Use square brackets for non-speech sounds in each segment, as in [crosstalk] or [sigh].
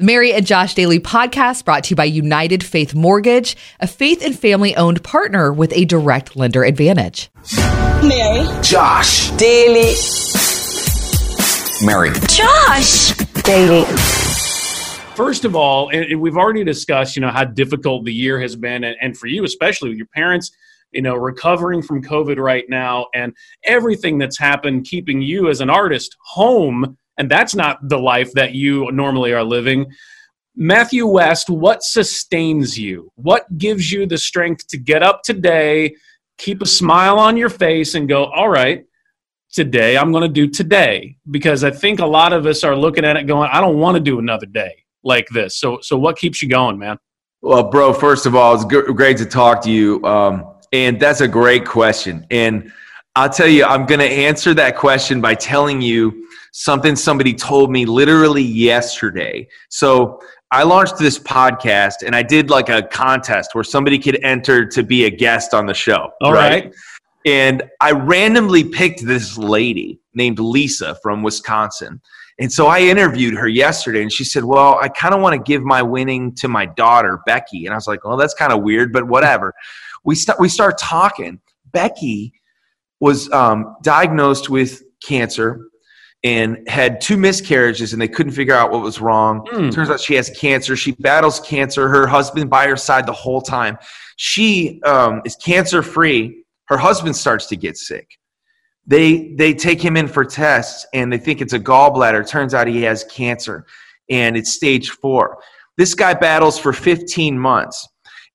The Mary and Josh Daily podcast brought to you by United Faith Mortgage, a faith and family owned partner with a direct lender advantage. Mary. Josh. Daily. Mary. Josh. Daily. First of all, and we've already discussed, you know, how difficult the year has been, and, and for you especially, with your parents, you know, recovering from COVID right now, and everything that's happened, keeping you as an artist home and that's not the life that you normally are living. Matthew West, what sustains you? What gives you the strength to get up today, keep a smile on your face, and go, all right, today I'm going to do today? Because I think a lot of us are looking at it going, I don't want to do another day like this. So, so what keeps you going, man? Well, bro, first of all, it's great to talk to you. Um, and that's a great question. And I'll tell you, I'm going to answer that question by telling you something somebody told me literally yesterday. So I launched this podcast and I did like a contest where somebody could enter to be a guest on the show. All right? right. And I randomly picked this lady named Lisa from Wisconsin. And so I interviewed her yesterday and she said, Well, I kind of want to give my winning to my daughter, Becky. And I was like, Well, that's kind of weird, but whatever. we, st- we start talking. Becky was um, diagnosed with cancer and had two miscarriages and they couldn't figure out what was wrong. Mm. Turns out she has cancer. She battles cancer. Her husband by her side the whole time. She um, is cancer free. Her husband starts to get sick. They they take him in for tests and they think it's a gallbladder. Turns out he has cancer and it's stage four. This guy battles for 15 months.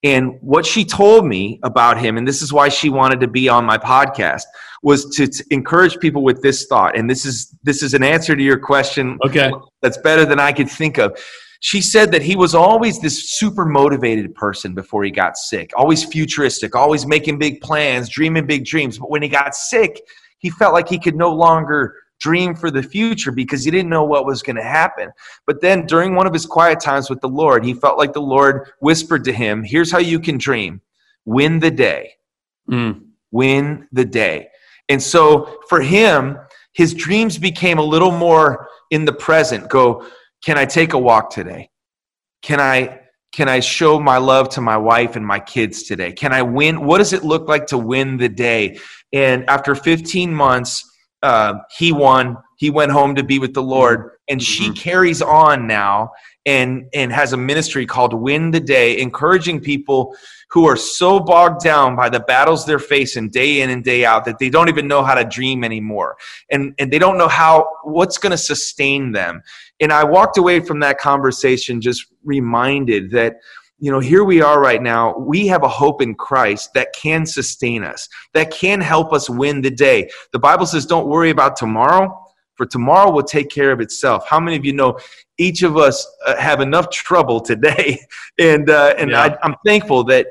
And what she told me about him, and this is why she wanted to be on my podcast, was to, to, encourage people with this thought. And this is this is an answer to your question. Okay, that's better than I could think of. She said that he was always this super motivated person before he got sick, always futuristic, always making big plans, dreaming big dreams. But when he got sick, he felt like he could no longer dream for the future because he didn't know what was going to happen. But then during one of his quiet times with the Lord, he felt like the Lord whispered to him, Here's how you can dream win the day. Mm. Win the day. And so for him, his dreams became a little more in the present. Go, can I take a walk today? Can I can I show my love to my wife and my kids today? Can I win? What does it look like to win the day? And after 15 months, uh, he won. He went home to be with the Lord, and she mm-hmm. carries on now and and has a ministry called Win the Day, encouraging people who are so bogged down by the battles they're facing day in and day out that they don't even know how to dream anymore, and and they don't know how what's going to sustain them. And I walked away from that conversation just reminded that you know, here we are right now. We have a hope in Christ that can sustain us, that can help us win the day. The Bible says, don't worry about tomorrow, for tomorrow will take care of itself. How many of you know each of us uh, have enough [laughs] trouble today? and uh, and yeah. I, I'm thankful that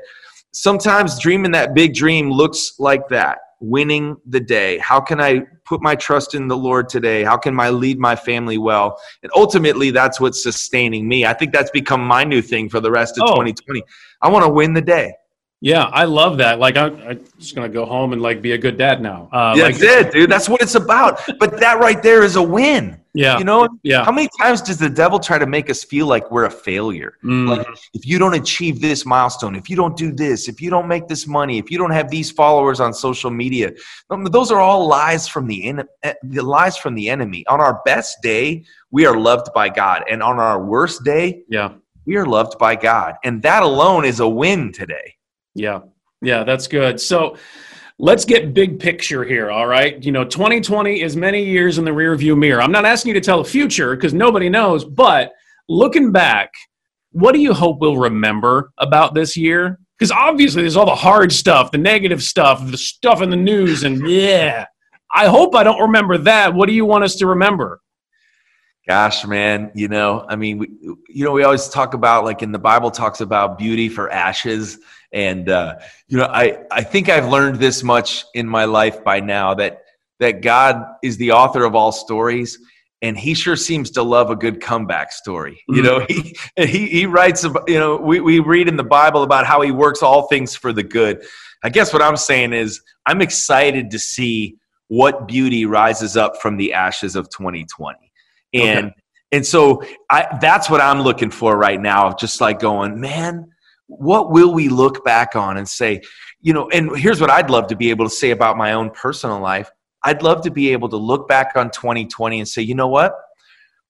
sometimes dreaming that big dream looks like that winning the day? How can I put my trust in the Lord today? How can I lead my family well? And ultimately, that's what's sustaining me. I think that's become my new thing for the rest of oh. 2020. I want to win the day. Yeah, I love that. Like, I, am just gonna go home and like be a good dad now. Uh, that's like, it, dude. That's what it's about. But that right there is a win. Yeah. You know, yeah. how many times does the devil try to make us feel like we're a failure? Mm. Like if you don't achieve this milestone, if you don't do this, if you don't make this money, if you don't have these followers on social media, um, those are all lies from the en- eh, the lies from the enemy. On our best day, we are loved by God, and on our worst day, yeah, we are loved by God, and that alone is a win today. Yeah. Yeah, that's good. So let's get big picture here, all right? You know, 2020 is many years in the rear view mirror. I'm not asking you to tell the future because nobody knows, but looking back, what do you hope we'll remember about this year? Because obviously there's all the hard stuff, the negative stuff, the stuff in the news, and yeah. I hope I don't remember that. What do you want us to remember? Gosh, man, you know, I mean, we, you know, we always talk about like in the Bible talks about beauty for ashes and uh, you know, I I think I've learned this much in my life by now that that God is the author of all stories, and He sure seems to love a good comeback story. You know, mm-hmm. he he he writes about you know we we read in the Bible about how He works all things for the good. I guess what I'm saying is I'm excited to see what beauty rises up from the ashes of 2020, and. Okay And so I, that's what I'm looking for right now. Just like going, man, what will we look back on and say, you know, and here's what I'd love to be able to say about my own personal life. I'd love to be able to look back on 2020 and say, you know what?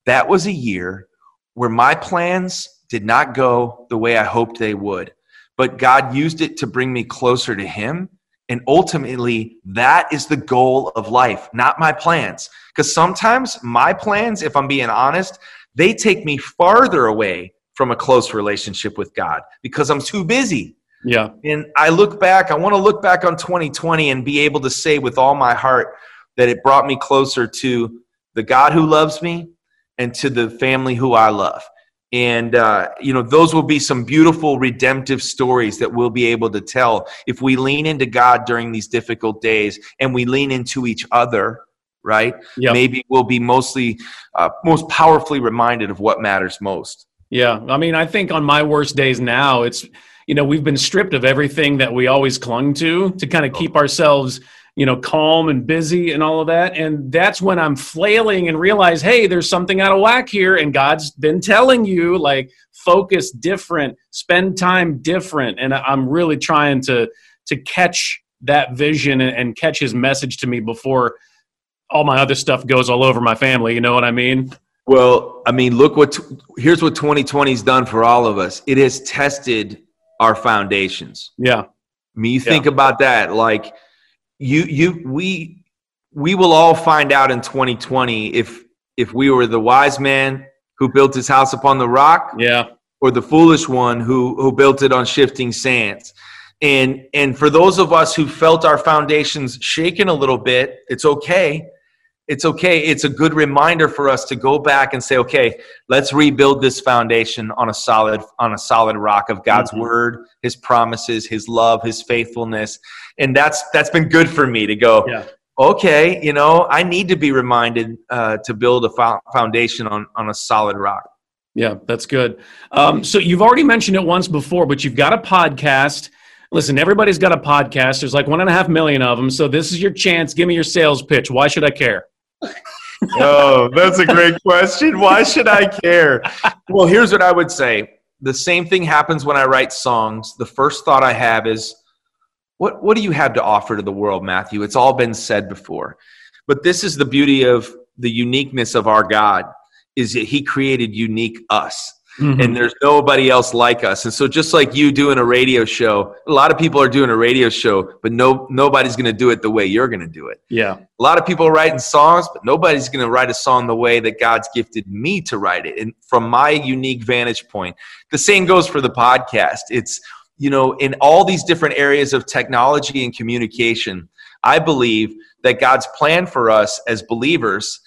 That was a year where my plans did not go the way I hoped they would, but God used it to bring me closer to Him. And ultimately, that is the goal of life, not my plans. Because sometimes my plans, if I'm being honest, they take me farther away from a close relationship with God because I'm too busy. Yeah. And I look back, I want to look back on 2020 and be able to say with all my heart that it brought me closer to the God who loves me and to the family who I love. And, uh, you know, those will be some beautiful redemptive stories that we'll be able to tell if we lean into God during these difficult days and we lean into each other, right? Yep. Maybe we'll be mostly, uh, most powerfully reminded of what matters most. Yeah. I mean, I think on my worst days now, it's, you know, we've been stripped of everything that we always clung to to kind of oh. keep ourselves, you know, calm and busy and all of that. And that's when I'm flailing and realize, hey, there's something out of whack here. And God's been telling you, like, focus different, spend time different. And I'm really trying to to catch that vision and, and catch his message to me before all my other stuff goes all over my family. You know what I mean? Well, I mean, look what here's what 2020's done for all of us. It has tested our foundations. Yeah. I mean, you think about that, like you you we we will all find out in 2020 if if we were the wise man who built his house upon the rock, yeah, or the foolish one who who built it on shifting sands. And and for those of us who felt our foundations shaken a little bit, it's okay it's okay. It's a good reminder for us to go back and say, okay, let's rebuild this foundation on a solid on a solid rock of God's mm-hmm. word, His promises, His love, His faithfulness, and that's that's been good for me to go. Yeah. Okay, you know, I need to be reminded uh, to build a foundation on on a solid rock. Yeah, that's good. Um, so you've already mentioned it once before, but you've got a podcast. Listen, everybody's got a podcast. There's like one and a half million of them. So this is your chance. Give me your sales pitch. Why should I care? Oh, that's a great question. Why should I care? Well, here's what I would say. The same thing happens when I write songs. The first thought I have is, what, what do you have to offer to the world, Matthew? It's all been said before. But this is the beauty of the uniqueness of our God is that he created unique us. Mm-hmm. And there's nobody else like us. And so just like you doing a radio show, a lot of people are doing a radio show, but no nobody's going to do it the way you're going to do it. Yeah. A lot of people are writing songs, but nobody's going to write a song the way that God's gifted me to write it. And from my unique vantage point, the same goes for the podcast. It's you know, in all these different areas of technology and communication, I believe that God's plan for us as believers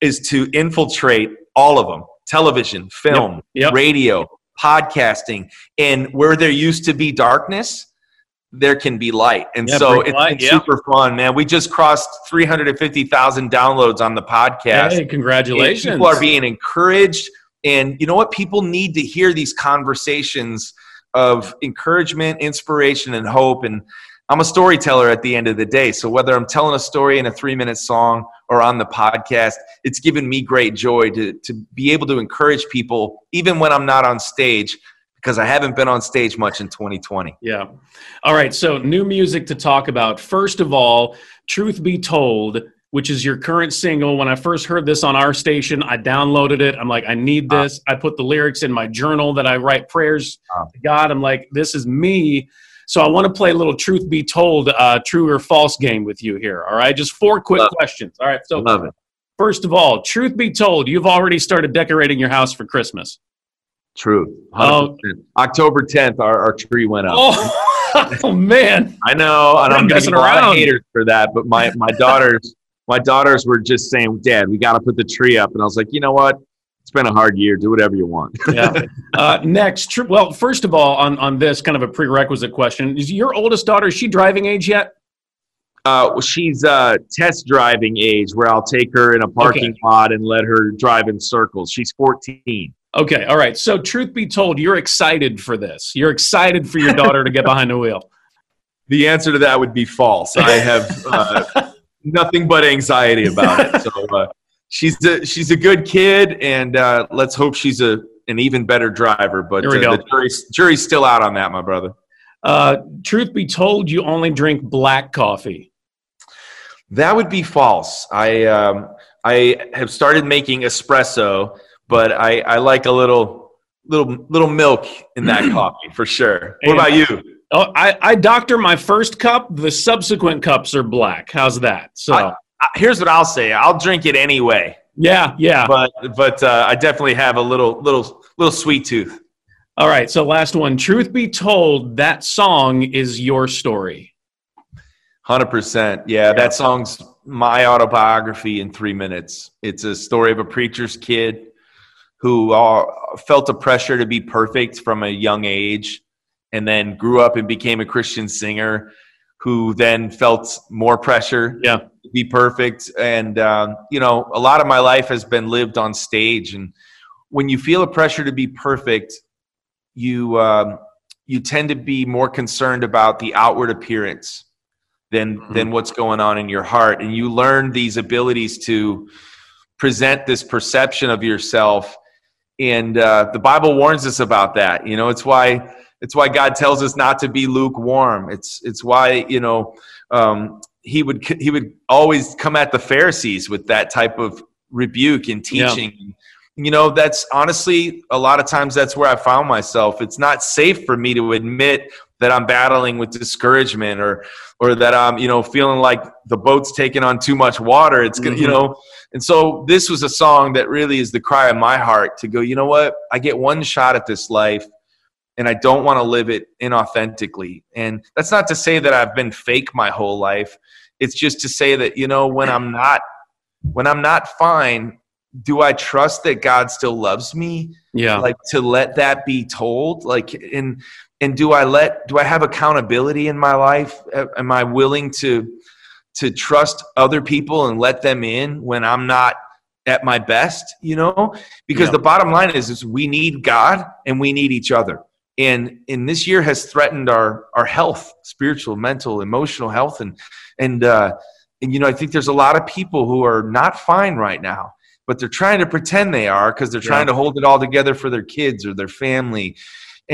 is to infiltrate all of them television, film, yep. Yep. radio, podcasting. And where there used to be darkness, there can be light. And yeah, so it's light, yeah. super fun, man. We just crossed 350,000 downloads on the podcast. Hey, congratulations. And people are being encouraged. And you know what? People need to hear these conversations of encouragement, inspiration, and hope. And I'm a storyteller at the end of the day. So whether I'm telling a story in a three minute song or on the podcast, it's given me great joy to, to be able to encourage people, even when I'm not on stage, because I haven't been on stage much in 2020. Yeah. All right. So, new music to talk about. First of all, Truth Be Told, which is your current single. When I first heard this on our station, I downloaded it. I'm like, I need ah. this. Uh, I put the lyrics in my journal that I write prayers uh, to God. I'm like, this is me. So I want to play a little truth be told, uh, true or false game with you here. All right, just four quick Love questions. All right, so Love it. first of all, truth be told, you've already started decorating your house for Christmas. True. Oh. October 10th, our, our tree went up. Oh, [laughs] oh man. I know, and I'm getting a lot of haters for that, but my, my [laughs] daughters my daughters were just saying, Dad, we got to put the tree up. And I was like, you know what? It's been a hard year. Do whatever you want. [laughs] yeah. Uh, next, tr- well, first of all, on on this kind of a prerequisite question, is your oldest daughter is she driving age yet? Uh, she's uh, test driving age, where I'll take her in a parking okay. lot and let her drive in circles. She's 14. Okay, all right. So, truth be told, you're excited for this. You're excited for your daughter to get behind the wheel. [laughs] The answer to that would be false. I have uh, [laughs] nothing but anxiety about it. So, uh, she's a she's a good kid, and uh, let's hope she's a an even better driver. But uh, the jury's, jury's still out on that, my brother. Uh, truth be told, you only drink black coffee. That would be false. I um, I have started making espresso, but I, I like a little little little milk in that [clears throat] coffee for sure. What about you? Oh, I, I doctor my first cup. The subsequent cups are black. How's that? So, I- Here's what I'll say. I'll drink it anyway, yeah, yeah. but but uh, I definitely have a little little little sweet tooth. All right. So, last one. Truth be told, that song is your story. Hundred percent. Yeah, that song's my autobiography in three minutes. It's a story of a preacher's kid who uh, felt a pressure to be perfect from a young age, and then grew up and became a Christian singer, who then felt more pressure Yeah. Be perfect. And um, you know, a lot of my life has been lived on stage, and when you feel a pressure to be perfect, you um, you tend to be more concerned about the outward appearance than Mhm. than what's going on in your heart. And you learn these abilities to present this perception of yourself. And uh, the bible warns us about that. You know it's why it's why god tells us not to be lukewarm. It's it's why you know um, he would he would always come at the pharisees with that type of rebuke and Yeah. teaching. You know that's honestly a lot of times that's where i found myself. It's not safe for me to admit that i'm battling with discouragement or or that i'm you know feeling like the boat's taking on too much water. It's gonna you Mhm. know and so this was a song that really is the cry of my heart to go you know what? I get one shot at this life and i don't want to live it inauthentically. And that's not to say that i've been fake my whole life. It's just to say that you know when i'm not when i'm not fine do i trust that god still loves me? Yeah. like to let that be told? Like and and do i let do i have accountability in my life? Am i willing to to trust other people and let them in when i'm not at my best you know? Because Yeah. the bottom line is is we need god and we need each other and and this year has threatened our our health spiritual mental emotional health. And and uh and you know i think there's a lot of people who are not fine right now but they're trying to pretend they are because they're Yeah. trying to hold it all together for their kids or their family.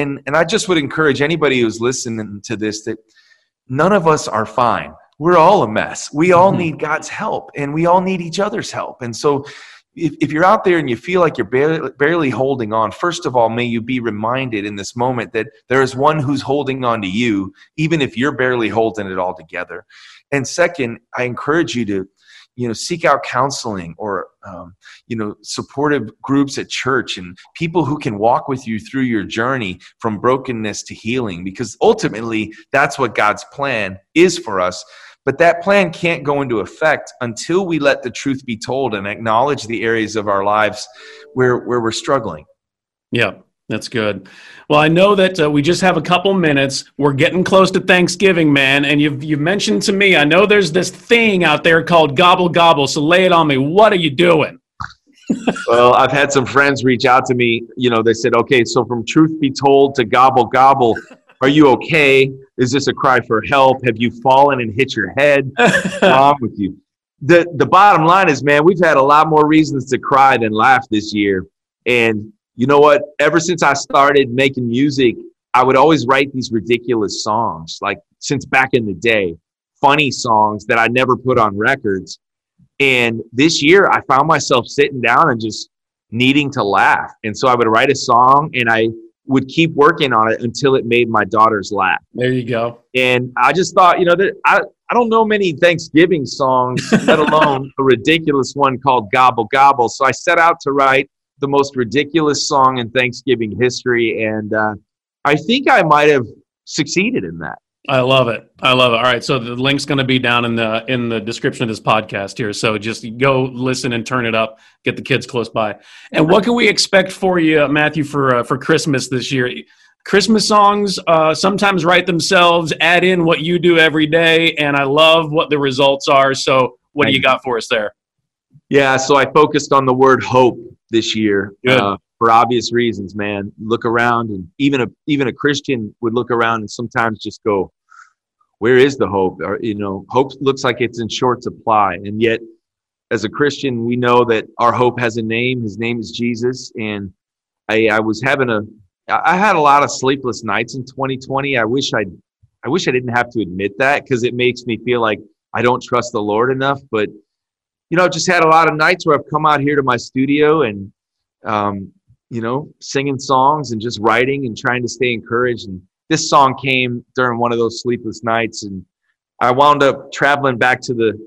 And and i just would encourage anybody who's listening to this that none of us are fine. We're all a mess. We all Mhm. need god's help and we all need each other's help. And so if, if you're out there and you feel like you're barely, barely holding on first of all may you be reminded in this moment that there is one who's holding on to you even if you're barely holding it all together. And second i encourage you to you know seek out counseling or um, you know supportive groups at church and people who can walk with you through your journey from brokenness to healing because ultimately that's what god's plan is for us but that plan can't go into effect until we let the truth be told and acknowledge the areas of our lives where where we're struggling Yeah, that's good. Well, I know that uh, we just have a couple minutes. We're getting close to Thanksgiving, man, and you've you've mentioned to me. I know there's this thing out there called gobble gobble. So lay it on me. What are you doing? [laughs] Well, I've had some friends reach out to me. You know, they said, okay, so from truth be told to gobble gobble, are you okay? Is this a cry for help? Have you fallen and hit your head? [laughs] What's wrong with you? The, the bottom line is, man, we've had a lot more reasons to cry than laugh this year. And you know what? Ever since I started making music, I would always write these ridiculous songs, like since back in the day, funny songs that I never put on records. And this year, I found myself sitting down and just needing to laugh. And so I would write a song and I would keep working on it until it made my daughters laugh. there you go. And I just thought, you know, that I, I don't know many Thanksgiving songs, [laughs] let alone a ridiculous one called Gobble Gobble. So I set out to write the most ridiculous song in Thanksgiving history. And uh, I think I might have succeeded in that. I love it. I love it. All right, so the link's going to be down in the in the description of this podcast here. So just go listen and turn it up. Get the kids close by. And what can we expect for you, Matthew, for uh, for Christmas this year? Christmas songs uh, sometimes write themselves. Add in what you do every day, and I love what the results are. So what do you got for us there? Yeah, so I focused on the word hope this year Good. uh, for obvious reasons. Man, look around, and even a even a Christian would look around and sometimes just go, "Where is the hope?" Or you know, hope looks like it's in short supply, and yet as a Christian, we know that our hope has a name. His name is Jesus. And I, I was having a, I had a lot of sleepless nights in 2020. I wish I, I wish I didn't have to admit that because it makes me feel like I don't trust the Lord enough. But you know, I've just had a lot of nights where I've come out here to my studio and, um, you know, singing songs and just writing and trying to stay encouraged. And this song came during one of those sleepless nights, and I wound up traveling back to the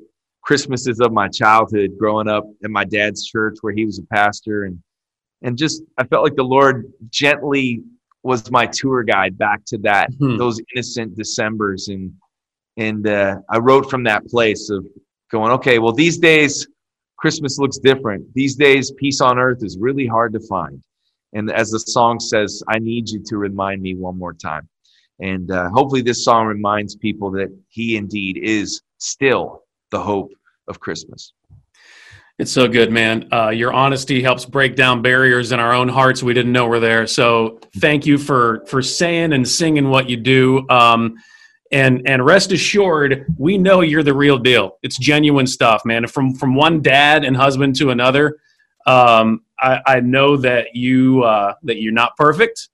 Christmases of my childhood, growing up in my dad's church where he was a pastor, and and just I felt like the Lord gently was my tour guide back to that hmm. those innocent December's, and and uh, I wrote from that place of going, okay, well these days Christmas looks different. These days, peace on earth is really hard to find. And as the song says, I need you to remind me one more time. And uh, hopefully, this song reminds people that He indeed is still the hope of Christmas. It's so good, man. Uh, your honesty helps break down barriers in our own hearts we didn't know were there. So thank you for for saying and singing what you do. Um, and and rest assured, we know you're the real deal. It's genuine stuff, man. From from one dad and husband to another. Um, I, I know that you uh, that you're not perfect,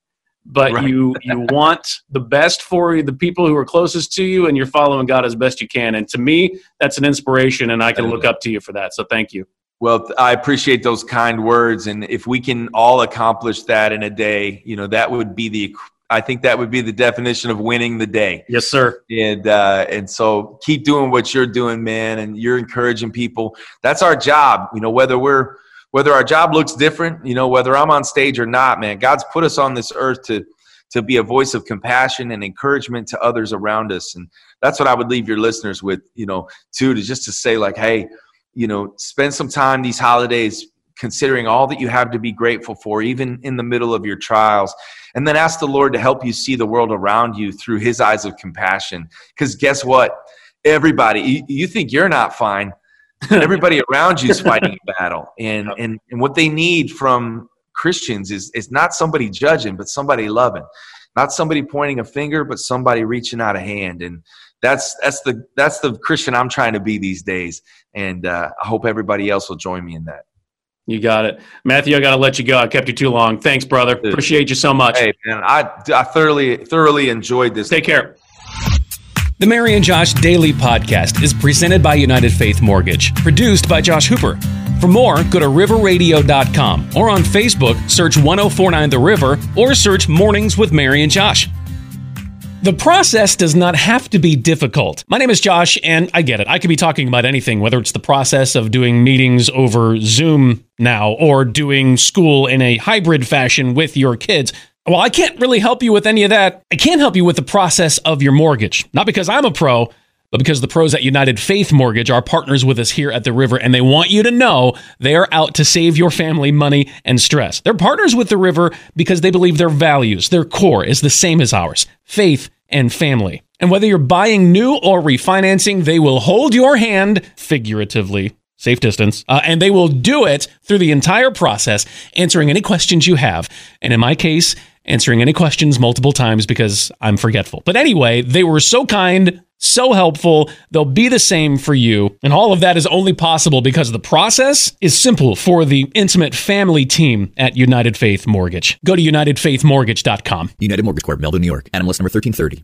but right. you [laughs] you want the best for the people who are closest to you, and you're following God as best you can. And to me, that's an inspiration, and I can look up to you for that. So thank you. Well, I appreciate those kind words, and if we can all accomplish that in a day, you know, that would be the. I think that would be the definition of winning the day. Yes, sir. And uh, and so keep doing what you're doing, man, and you're encouraging people. That's our job. You know, whether we're whether our job looks different, you know, whether I'm on stage or not, man, God's put us on this earth to to be a voice of compassion and encouragement to others around us. And that's what I would leave your listeners with, you know, too, to just to say like, hey, you know, spend some time these holidays considering all that you have to be grateful for, even in the middle of your trials. And then ask the Lord to help you see the world around you through his eyes of compassion. Because guess what? Everybody, you, you think you're not fine [laughs] everybody around you is fighting a battle. And, and and what they need from christians is is not somebody judging but somebody loving. Not somebody pointing a finger but somebody reaching out a hand. And that's that's the that's the christian i'm trying to be these days. And uh, i hope everybody else will join me in that. You got it. Matthew i gotta let you go. I kept you too long. Thanks brother. Appreciate you so much. Hey man i i thoroughly thoroughly enjoyed this take care the Mary and Josh Daily Podcast is presented by United Faith Mortgage, produced by Josh Hooper. For more, go to riverradio.com or on Facebook, search 1049 The River or search Mornings with Mary and Josh. The process does not have to be difficult. My name is Josh, and I get it. I could be talking about anything, whether it's the process of doing meetings over Zoom now or doing school in a hybrid fashion with your kids. Well, I can't really help you with any of that. I can't help you with the process of your mortgage. Not because I'm a pro, but because the pros at United Faith Mortgage are partners with us here at the River, and they want you to know they are out to save your family money and stress. They're partners with the River because they believe their values, their core is the same as ours faith and family. And whether you're buying new or refinancing, they will hold your hand, figuratively, safe distance, uh, and they will do it through the entire process, answering any questions you have. And in my case, answering any questions multiple times because I'm forgetful. But anyway, they were so kind, so helpful. They'll be the same for you. And all of that is only possible because the process is simple for the intimate family team at United Faith Mortgage. Go to UnitedFaithMortgage.com. United Mortgage Corp, Melville, New York. NMLS number 1330.